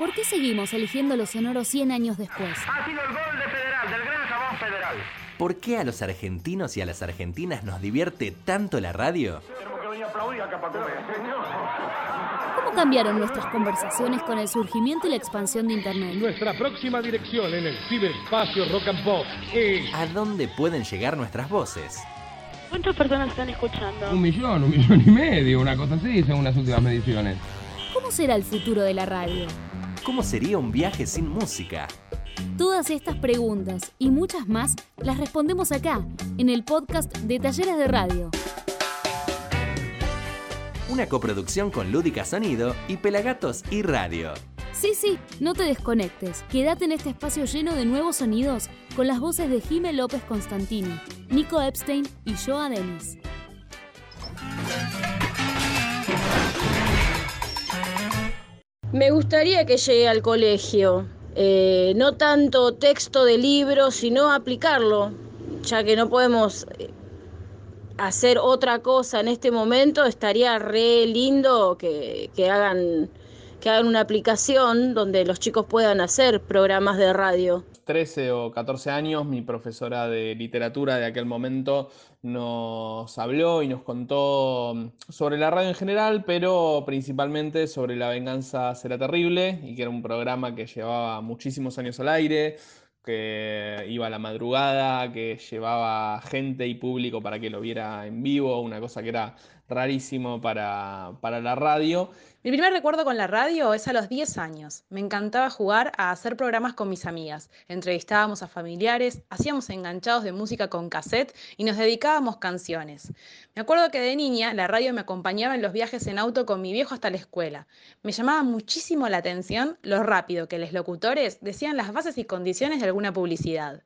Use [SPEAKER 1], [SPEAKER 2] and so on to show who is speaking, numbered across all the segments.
[SPEAKER 1] ¿Por qué seguimos eligiendo los sonoros 100 años después?
[SPEAKER 2] Ha sido el gol de Federal, del gran jabón Federal.
[SPEAKER 3] ¿Por qué a los argentinos y a las argentinas nos divierte tanto la radio?
[SPEAKER 2] Tenemos que venir a aplaudir acá para comer.
[SPEAKER 1] ¿Cómo cambiaron nuestras conversaciones con el surgimiento y la expansión de Internet?
[SPEAKER 4] Nuestra próxima dirección en el ciberespacio Rock and Pop es
[SPEAKER 3] ¿A dónde pueden llegar nuestras voces?
[SPEAKER 5] ¿Cuántas personas están escuchando?
[SPEAKER 6] Un millón, un millón y medio, una cosa así, según las últimas mediciones.
[SPEAKER 1] ¿Cómo será el futuro de la radio?
[SPEAKER 3] ¿Cómo sería un viaje sin música?
[SPEAKER 1] Todas estas preguntas y muchas más las respondemos acá, en el podcast de Talleres de Radio.
[SPEAKER 3] Una coproducción con Lúdica Sonido y Pelagatos y Radio.
[SPEAKER 1] Sí, sí, no te desconectes. Quédate en este espacio lleno de nuevos sonidos con las voces de Jime López Constantini, Nico Epstein y Joa Denis.
[SPEAKER 7] Me gustaría que llegue al colegio. Eh, no tanto texto de libro, sino aplicarlo, ya que no podemos eh, hacer otra cosa en este momento, estaría re lindo que, que hagan, que hagan una aplicación donde los chicos puedan hacer programas de radio.
[SPEAKER 8] 13 o 14 años, mi profesora de literatura de aquel momento nos habló y nos contó sobre la radio en general, pero principalmente sobre La venganza será terrible, y que era un programa que llevaba muchísimos años al aire, que iba a la madrugada, que llevaba gente y público para que lo viera en vivo, una cosa que era rarísimo para, para la radio.
[SPEAKER 9] Mi primer recuerdo con la radio es a los 10 años. Me encantaba jugar a hacer programas con mis amigas. Entrevistábamos a familiares, hacíamos enganchados de música con cassette y nos dedicábamos canciones. Me acuerdo que de niña la radio me acompañaba en los viajes en auto con mi viejo hasta la escuela. Me llamaba muchísimo la atención lo rápido que los locutores decían las bases y condiciones de alguna publicidad.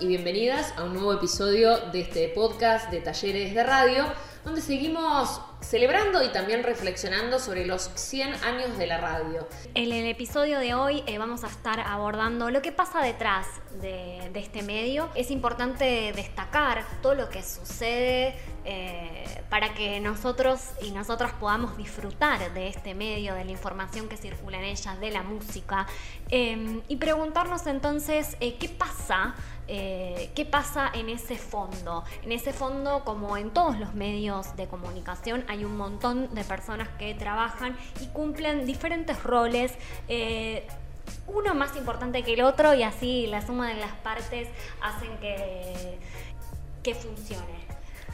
[SPEAKER 10] Y bienvenidas a un nuevo episodio de este podcast de Talleres de Radio, donde seguimos celebrando y también reflexionando sobre los 100 años de la radio.
[SPEAKER 11] En el episodio de hoy eh, vamos a estar abordando lo que pasa detrás de, este medio. Es importante destacar todo lo que sucede eh, para que nosotros y nosotras podamos disfrutar de este medio, de la información que circula en ella, de la música, eh, y preguntarnos entonces qué pasa eh, qué pasa en ese fondo. En ese fondo, como en todos los medios de comunicación, hay un montón de personas que trabajan y cumplen diferentes roles. eh, uno más importante que el otro y así la suma de las partes hacen que, que funcione.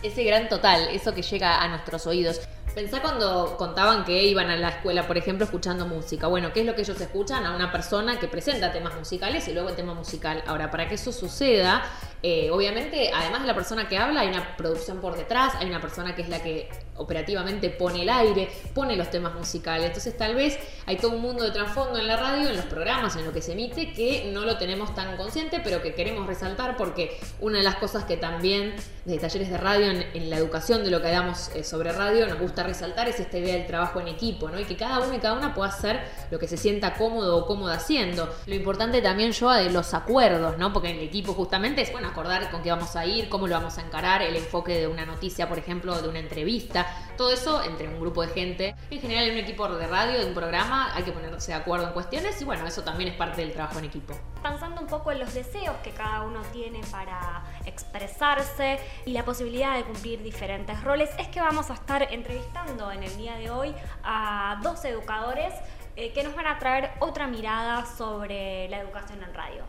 [SPEAKER 10] Ese gran total, eso que llega a nuestros oídos. Pensá cuando contaban que iban a la escuela, por ejemplo, escuchando música. Bueno, ¿qué es lo que ellos escuchan? A una persona que presenta temas musicales y luego el tema musical. Ahora, para que eso suceda, eh, obviamente, además de la persona que habla, hay una producción por detrás, hay una persona que es la que operativamente pone el aire, pone los temas musicales. Entonces, tal vez hay todo un mundo de trasfondo en la radio, en los programas, en lo que se emite, que no lo tenemos tan consciente, pero que queremos resaltar porque una de las cosas que también desde talleres de radio, en, la educación de lo que damos eh, sobre radio, nos gusta resaltar es esta idea del trabajo en equipo, ¿no? Y que cada uno y cada una pueda hacer lo que se sienta cómodo o cómoda haciendo. Lo importante también, yo, de los acuerdos, ¿no? Porque en el equipo justamente es, bueno, acordar con qué vamos a ir, cómo lo vamos a encarar, el enfoque de una noticia, por ejemplo, de una entrevista, todo eso entre un grupo de gente. En general, en un equipo de radio, de un programa, hay que ponerse de acuerdo en cuestiones y, bueno, eso también es parte del trabajo en equipo.
[SPEAKER 11] Pensando un poco en los deseos que cada uno tiene para expresarse y la posibilidad de cumplir diferentes roles, es que vamos a estar entrevistando en el día de hoy a dos educadores eh, que nos van a traer otra mirada sobre la educación en radio.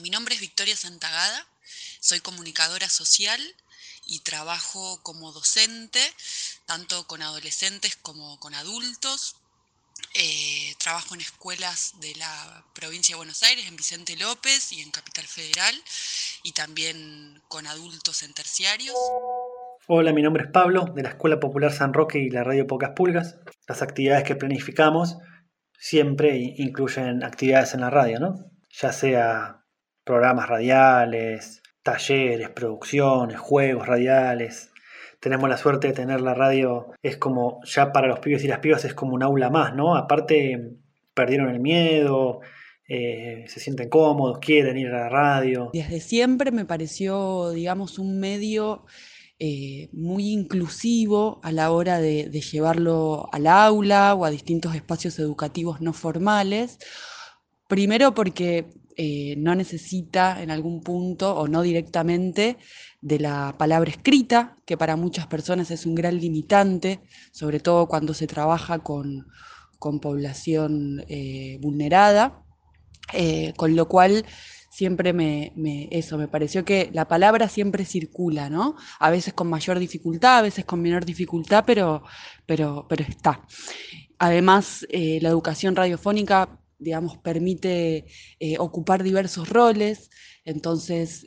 [SPEAKER 12] Mi nombre es Victoria Santagada, soy comunicadora social y trabajo como docente, tanto con adolescentes como con adultos. Eh, trabajo en escuelas de la provincia de Buenos Aires, en Vicente López y en Capital Federal, y también con adultos en terciarios.
[SPEAKER 13] Hola, mi nombre es Pablo, de la Escuela Popular San Roque y la Radio Pocas Pulgas. Las actividades que planificamos siempre incluyen actividades en la radio, ¿no? Ya sea programas radiales, talleres, producciones, juegos radiales. Tenemos la suerte de tener la radio, es como ya para los pibes y las pibas es como un aula más, ¿no? Aparte perdieron el miedo, eh, se sienten cómodos, quieren ir a la radio.
[SPEAKER 14] Desde siempre me pareció, digamos, un medio eh, muy inclusivo a la hora de, llevarlo al aula o a distintos espacios educativos no formales. Primero porque eh, no necesita en algún punto o no directamente de la palabra escrita, que para muchas personas es un gran limitante, sobre todo cuando se trabaja con, población vulnerada. Eh, con lo cual siempre me, eso, me pareció que la palabra siempre circula, ¿no? A veces con mayor dificultad, a veces con menor dificultad, pero, pero, pero está. Además, eh, la educación radiofónica, digamos, permite eh, ocupar diversos roles, entonces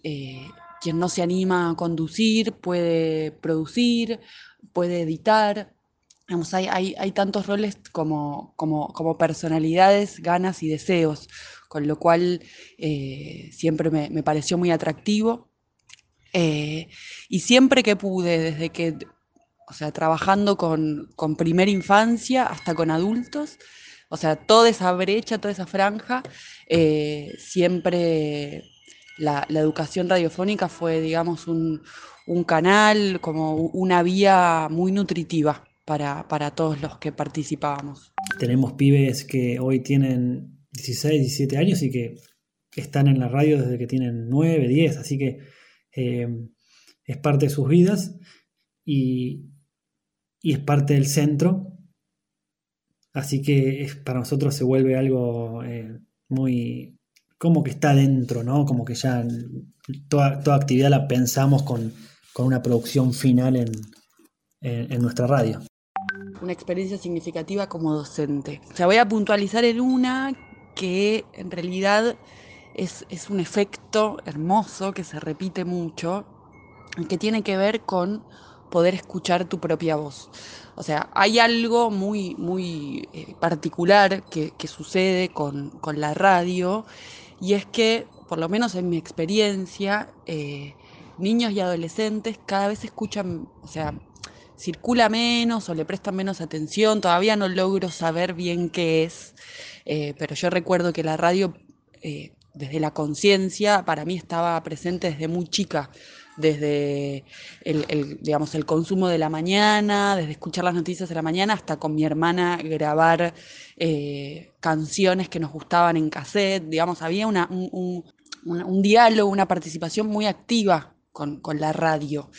[SPEAKER 14] quien no se anima a conducir puede producir, puede editar, hay, hay, tantos roles como, como, personalidades, ganas y deseos, con lo cual eh, siempre me, pareció muy atractivo. Eh, y siempre que pude, desde que, o sea, trabajando con, primera infancia hasta con adultos, o sea, toda esa brecha, toda esa franja, eh, siempre la, educación radiofónica fue, digamos, un, canal, como una vía muy nutritiva para, todos los que participábamos.
[SPEAKER 13] Tenemos pibes que hoy tienen 16, 17 años y que están en la radio desde que tienen 9, 10, así que eh, es parte de sus vidas y, es parte del centro. Así que es, para nosotros se vuelve algo eh, muy como que está dentro, ¿no? Como que ya toda, toda actividad la pensamos con, una producción final en nuestra radio
[SPEAKER 14] una experiencia significativa como docente. O sea, voy a puntualizar en una que en realidad es, un efecto hermoso que se repite mucho, que tiene que ver con poder escuchar tu propia voz. O sea, hay algo muy, muy eh, particular que, sucede con, la radio y es que, por lo menos en mi experiencia, eh, niños y adolescentes cada vez escuchan, o sea, circula menos o le prestan menos atención, todavía no logro saber bien qué es, eh, pero yo recuerdo que la radio, desde la conciencia, para mí estaba presente desde muy chica, desde el, digamos, el consumo de la mañana, desde escuchar las noticias de la mañana, hasta con mi hermana grabar eh, canciones que nos gustaban en cassette, digamos, había una, un, diálogo, una participación muy activa con, la radio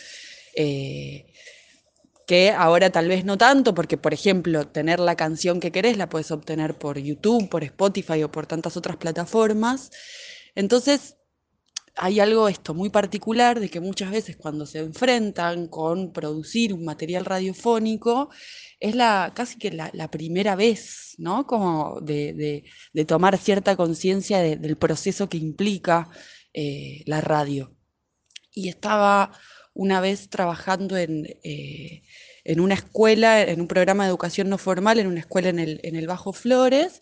[SPEAKER 14] que ahora tal vez no tanto, porque por ejemplo, tener la canción que querés la puedes obtener por YouTube, por Spotify o por tantas otras plataformas. Entonces, hay algo esto muy particular de que muchas veces cuando se enfrentan con producir un material radiofónico, es la, casi que la, primera vez, ¿no? Como de, tomar cierta conciencia del proceso que implica eh, la radio. Y estaba una vez trabajando eh, en, una escuela, en un programa de educación no formal, en una escuela en el, Bajo Flores.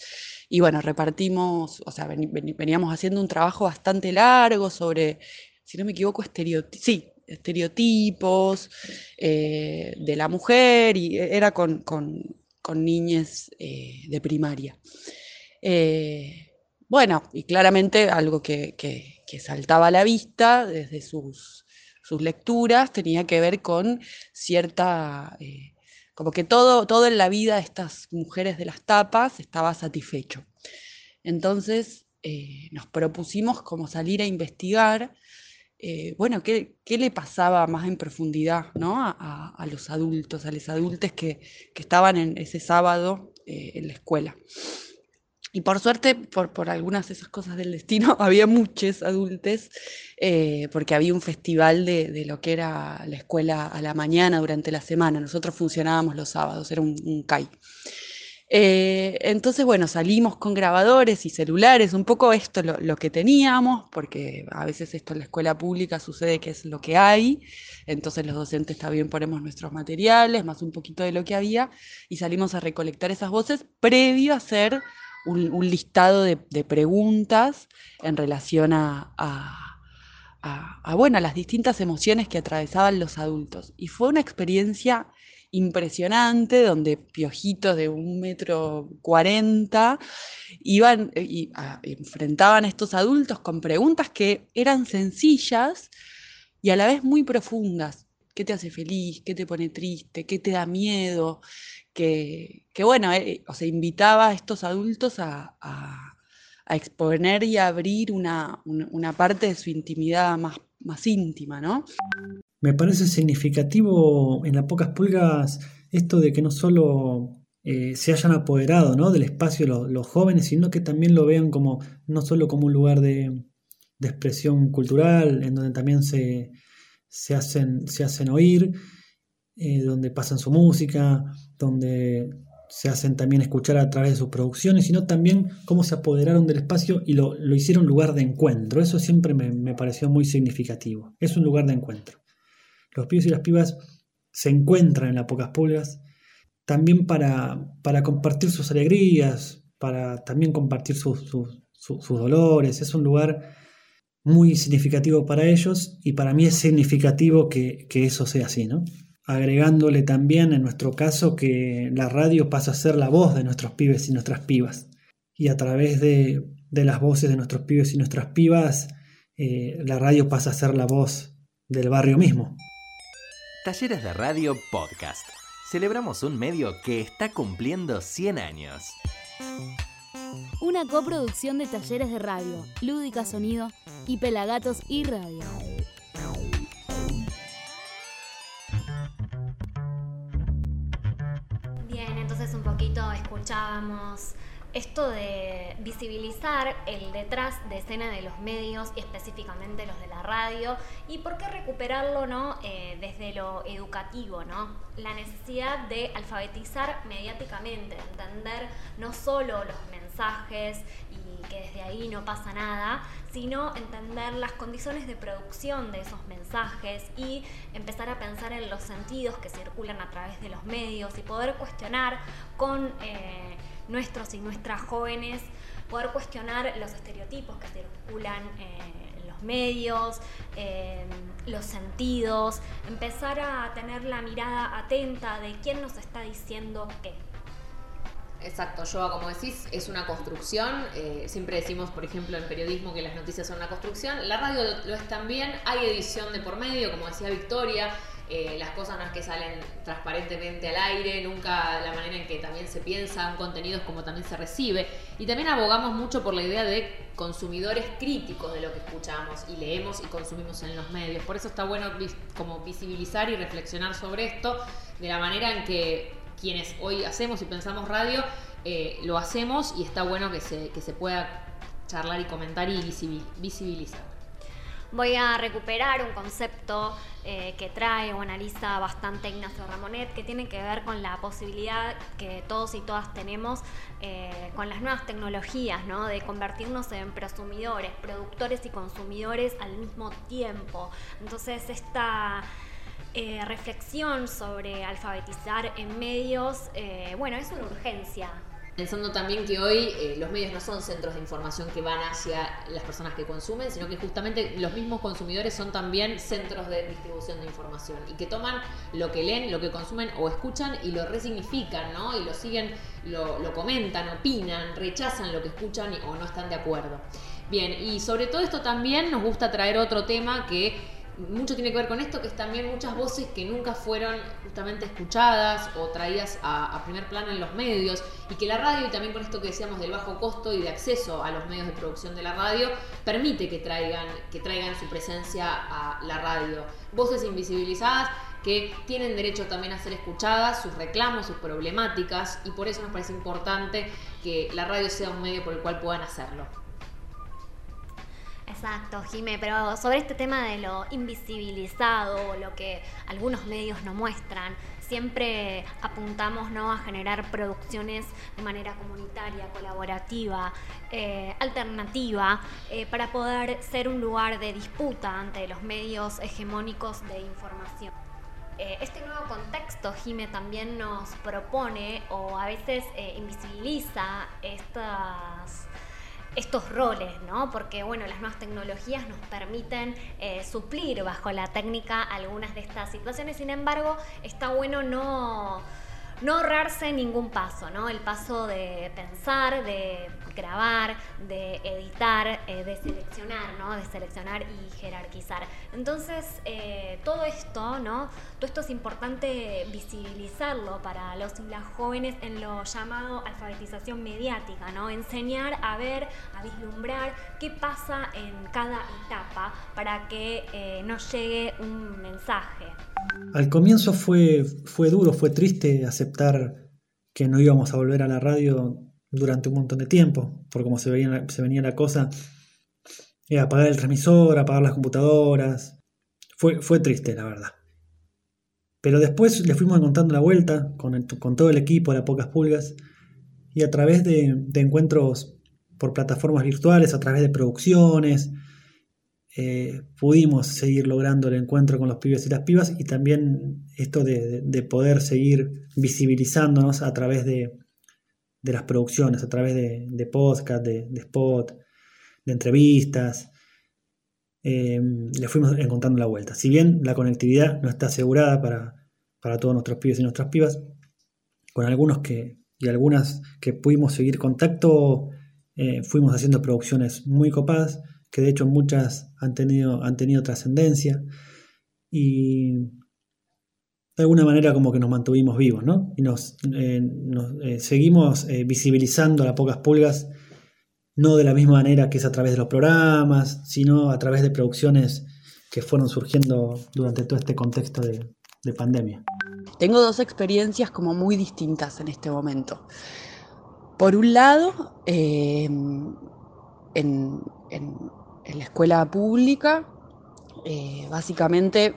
[SPEAKER 14] Y bueno, repartimos, o sea, veníamos haciendo un trabajo bastante largo sobre, si no me equivoco, estereotipos, eh, de la mujer y era con, con, niñas eh, de primaria. bueno, y claramente algo que, que saltaba a la vista desde sus sus lecturas tenía que ver con cierta, eh, como que todo, todo en la vida de estas mujeres de las tapas estaba satisfecho. Entonces eh, nos propusimos como salir a investigar, eh, bueno, ¿qué, le pasaba más en profundidad ¿no? a, los adultos, a los adultos que, que estaban en ese sábado en la escuela. Y por suerte, por, por, algunas de esas cosas del destino, había muchos adultos, eh, porque había un festival de, lo que era la escuela a la mañana durante la semana. Nosotros funcionábamos los sábados, era un, CAI. Eh, entonces, bueno, salimos con grabadores y celulares, un poco esto lo, lo, que teníamos, porque a veces esto en la escuela pública sucede que es lo que hay, entonces los docentes también ponemos nuestros materiales, más un poquito de lo que había, y salimos a recolectar esas voces previo a hacer un, listado de, preguntas en relación a, a, bueno, a las distintas emociones que atravesaban los adultos. Y fue una experiencia impresionante donde piojitos de un metro cuarenta iban eh, y enfrentaban a estos adultos con preguntas que eran sencillas y a la vez muy profundas. ¿Qué te hace feliz? ¿Qué te pone triste? ¿Qué te da miedo? Que, bueno, eh, o sea, invitaba a estos adultos a, exponer y abrir una, parte de su intimidad más, más íntima, ¿no?
[SPEAKER 13] Me parece significativo en las pocas pulgas esto de que no solo eh, se hayan apoderado ¿no? del espacio los, jóvenes, sino que también lo vean como no solo como un lugar de, expresión cultural, en donde también se, hacen, se hacen oír, eh, donde pasan su música, donde se hacen también escuchar a través de sus producciones, sino también cómo se apoderaron del espacio y lo, hicieron lugar de encuentro. Eso siempre me, me pareció muy significativo. Es un lugar de encuentro. Los pibes y las pibas se encuentran en las pocas pulgas también para, para compartir sus alegrías, para también compartir sus, dolores. Es un lugar muy significativo para ellos y para mí es significativo que, eso sea así, ¿no? Agregándole también en nuestro caso que la radio pasa a ser la voz de nuestros pibes y nuestras pibas. Y a través de, las voces de nuestros pibes y nuestras pibas, eh, la radio pasa a ser la voz del barrio mismo.
[SPEAKER 3] Talleres de Radio Podcast. Celebramos un medio que está cumpliendo 100 años.
[SPEAKER 1] Una coproducción de Talleres de Radio, Lúdica Sonido y Pelagatos y Radio.
[SPEAKER 11] Escuchábamos esto de visibilizar el detrás de escena de los medios y específicamente los de la radio y por qué recuperarlo ¿no? Eh, desde lo educativo, ¿no? la necesidad de alfabetizar mediáticamente, entender no solo los mensajes y que desde ahí no pasa nada, sino entender las condiciones de producción de esos mensajes y empezar a pensar en los sentidos que circulan a través de los medios y poder cuestionar con... Eh, nuestros y nuestras jóvenes poder cuestionar los estereotipos que circulan en los medios, los sentidos, empezar a tener la mirada atenta de quién nos está diciendo qué.
[SPEAKER 10] Exacto, yo como decís, es una construcción. Eh, siempre decimos, por ejemplo, en periodismo que las noticias son una construcción. La radio lo es también. Hay edición de por medio, como decía Victoria. Eh, las cosas no es que salen transparentemente al aire, nunca la manera en que también se piensa un contenido es como también se recibe. Y también abogamos mucho por la idea de consumidores críticos de lo que escuchamos y leemos y consumimos en los medios. Por eso está bueno como visibilizar y reflexionar sobre esto de la manera en que quienes hoy hacemos y pensamos radio, eh, lo hacemos y está bueno que se, que se pueda charlar y comentar y visibilizar
[SPEAKER 11] voy a recuperar un concepto eh, que trae o analiza bastante Ignacio Ramonet, que tiene que ver con la posibilidad que todos y todas tenemos eh, con las nuevas tecnologías, ¿no? de convertirnos en prosumidores, productores y consumidores al mismo tiempo. Entonces, esta... Eh, reflexión sobre alfabetizar en medios, bueno, es una urgencia
[SPEAKER 10] Pensando también que hoy eh, los medios no son centros de información que van hacia las personas que consumen, sino que justamente los mismos consumidores son también centros de distribución de información y que toman lo que leen, lo que consumen o escuchan y lo resignifican, ¿no? Y lo siguen, lo comentan, opinan, rechazan lo que escuchan o no están de acuerdo. Bien, y sobre todo esto también nos gusta traer otro tema que mucho tiene que ver con esto, que es también muchas voces que nunca fueron justamente escuchadas o traídas a, primer plano en los medios, y que la radio, y también con esto que decíamos del bajo costo y de acceso a los medios de producción de la radio, permite que traigan, que traigan su presencia a la radio. Voces invisibilizadas que tienen derecho también a ser escuchadas, sus reclamos, sus problemáticas, y por eso nos parece importante que la radio sea un medio por el cual puedan hacerlo.
[SPEAKER 11] Exacto, Jime, pero sobre este tema de lo invisibilizado, lo que algunos medios no muestran, siempre apuntamos ¿no? a generar producciones de manera comunitaria, colaborativa, eh, alternativa, eh, para poder ser un lugar de disputa ante los medios hegemónicos de información. Eh, este nuevo contexto, Jime, también nos propone o a veces invisibiliza estas estos roles, ¿no? Porque bueno, las nuevas tecnologías nos permiten eh, suplir bajo la técnica algunas de estas situaciones, sin embargo, está bueno no no ahorrarse ningún paso, ¿no? El paso de pensar, de grabar, de editar, eh, de seleccionar, ¿no? De seleccionar y jerarquizar. Entonces, eh, todo esto, ¿no? Todo esto es importante visibilizarlo para los y las jóvenes en lo llamado alfabetización mediática, ¿no? Enseñar a ver, a vislumbrar qué pasa en cada etapa para que eh, nos llegue un mensaje.
[SPEAKER 13] Al comienzo fue, fue duro, fue triste aceptar que no íbamos a volver a la radio durante un montón de tiempo, por como se, veía, se venía la cosa, era apagar el transmisor, apagar las computadoras. Fue, fue triste, la verdad. Pero después le fuimos encontrando la vuelta con, con todo el equipo, de pocas pulgas, y a través de encuentros por plataformas virtuales, a través de producciones, eh, pudimos seguir logrando el encuentro con los pibes y las pibas y también esto de, poder seguir visibilizándonos a través de, las producciones, a través de, podcast, de, spot, de entrevistas. Eh, le fuimos encontrando la vuelta. Si bien la conectividad no está asegurada para, todos nuestros pibes y nuestras pibas, con algunos que y algunas que pudimos seguir contacto, eh, fuimos haciendo producciones muy copadas que de hecho muchas han tenido, han tenido trascendencia y de alguna manera como que nos mantuvimos vivos, ¿no? Y nos, eh, eh, seguimos eh, visibilizando a pocas pulgas, no de la misma manera que es a través de los programas, sino a través de producciones que fueron surgiendo durante todo este contexto de, pandemia.
[SPEAKER 14] Tengo dos experiencias como muy distintas en este momento. Por un lado, en, en la escuela pública. Eh, básicamente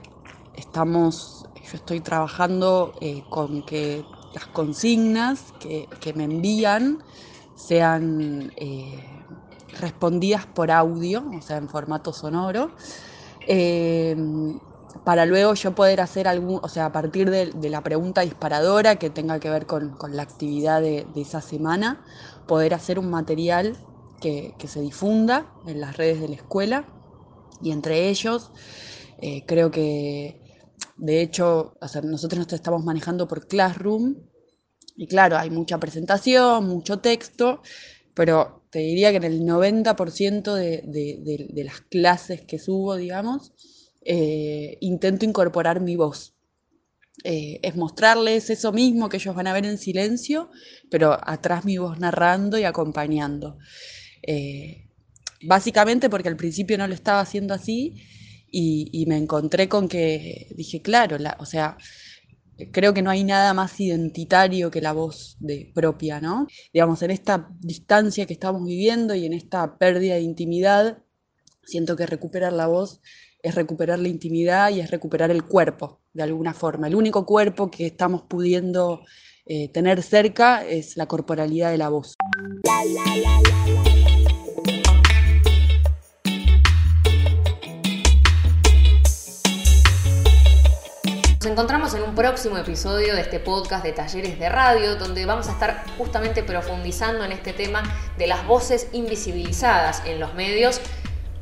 [SPEAKER 14] estamos, yo estoy trabajando eh, con que las consignas que, me envían sean eh, respondidas por audio, o sea, en formato sonoro, para luego yo poder hacer algún, o sea, a partir de, la pregunta disparadora que tenga que ver con, la actividad de esa semana, poder hacer un material que, se difunda en las redes de la escuela y entre ellos eh, creo que de hecho nosotros nos estamos manejando por Classroom y claro, hay mucha presentación, mucho texto, pero te diría que en el 90% de, las clases que subo, digamos, eh, intento incorporar mi voz. Eh, es mostrarles eso mismo que ellos van a ver en silencio, pero atrás mi voz narrando y acompañando. Eh, básicamente porque al principio no lo estaba haciendo así y, me encontré con que dije, claro, o sea, creo que no hay nada más identitario que la voz propia, ¿no? Digamos, en esta distancia que estamos viviendo y en esta pérdida de intimidad, siento que recuperar la voz es recuperar la intimidad y es recuperar el cuerpo, de alguna forma. El único cuerpo que estamos pudiendo eh, tener cerca es la corporalidad de la voz.
[SPEAKER 10] Nos encontramos en un próximo episodio de este podcast de Talleres de Radio, donde vamos a estar justamente profundizando en este tema de las voces invisibilizadas en los medios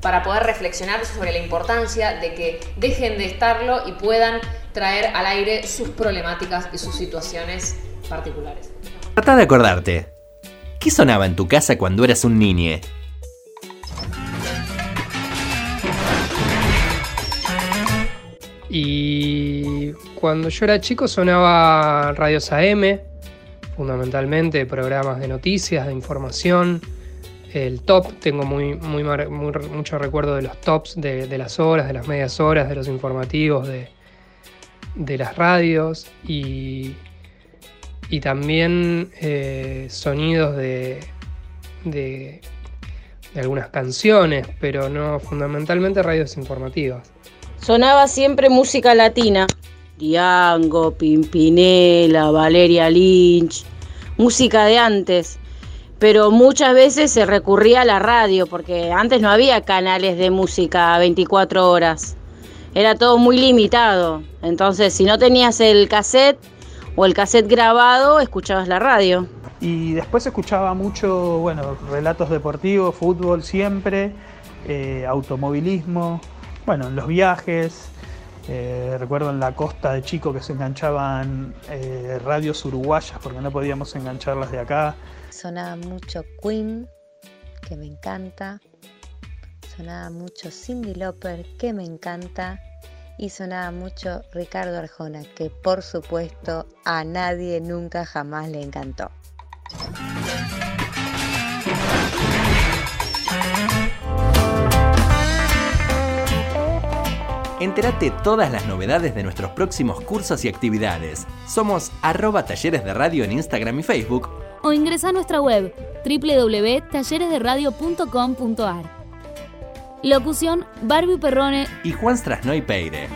[SPEAKER 10] para poder reflexionar sobre la importancia de que dejen de estarlo y puedan traer al aire sus problemáticas y sus situaciones particulares.
[SPEAKER 3] Trata de acordarte. ¿Qué sonaba en tu casa cuando eras un niñe?
[SPEAKER 6] Y cuando yo era chico sonaba radios AM, fundamentalmente programas de noticias, de información. El top, tengo muy, muy, mucho recuerdo de los tops, de, las horas, de las medias horas, de los informativos, de, las radios y, y también eh, sonidos de, de, de algunas canciones, pero no fundamentalmente radios informativas
[SPEAKER 7] sonaba siempre música latina. Diango, Pimpinela, Valeria Lynch, música de antes. Pero muchas veces se recurría a la radio, porque antes no había canales de música 24 horas. Era todo muy limitado. Entonces, si no tenías el cassette o el cassette grabado, escuchabas la radio.
[SPEAKER 15] Y después escuchaba mucho, bueno, relatos deportivos, fútbol siempre, eh, automovilismo, bueno, en los viajes. Eh, recuerdo en la costa de Chico que se enganchaban eh, radios uruguayas porque no podíamos engancharlas de acá.
[SPEAKER 16] Sonaba mucho Queen, que me encanta. Sonaba mucho Cindy Lauper, que me encanta. Y sonaba mucho Ricardo Arjona, que por supuesto a nadie nunca jamás le encantó.
[SPEAKER 3] Entérate todas las novedades de nuestros próximos cursos y actividades. Somos arroba talleres de radio en Instagram y Facebook.
[SPEAKER 1] O ingresa a nuestra web www.talleresderadio.com.ar. Locución Barbie Perrone
[SPEAKER 3] y Juan Strasnoy Peire.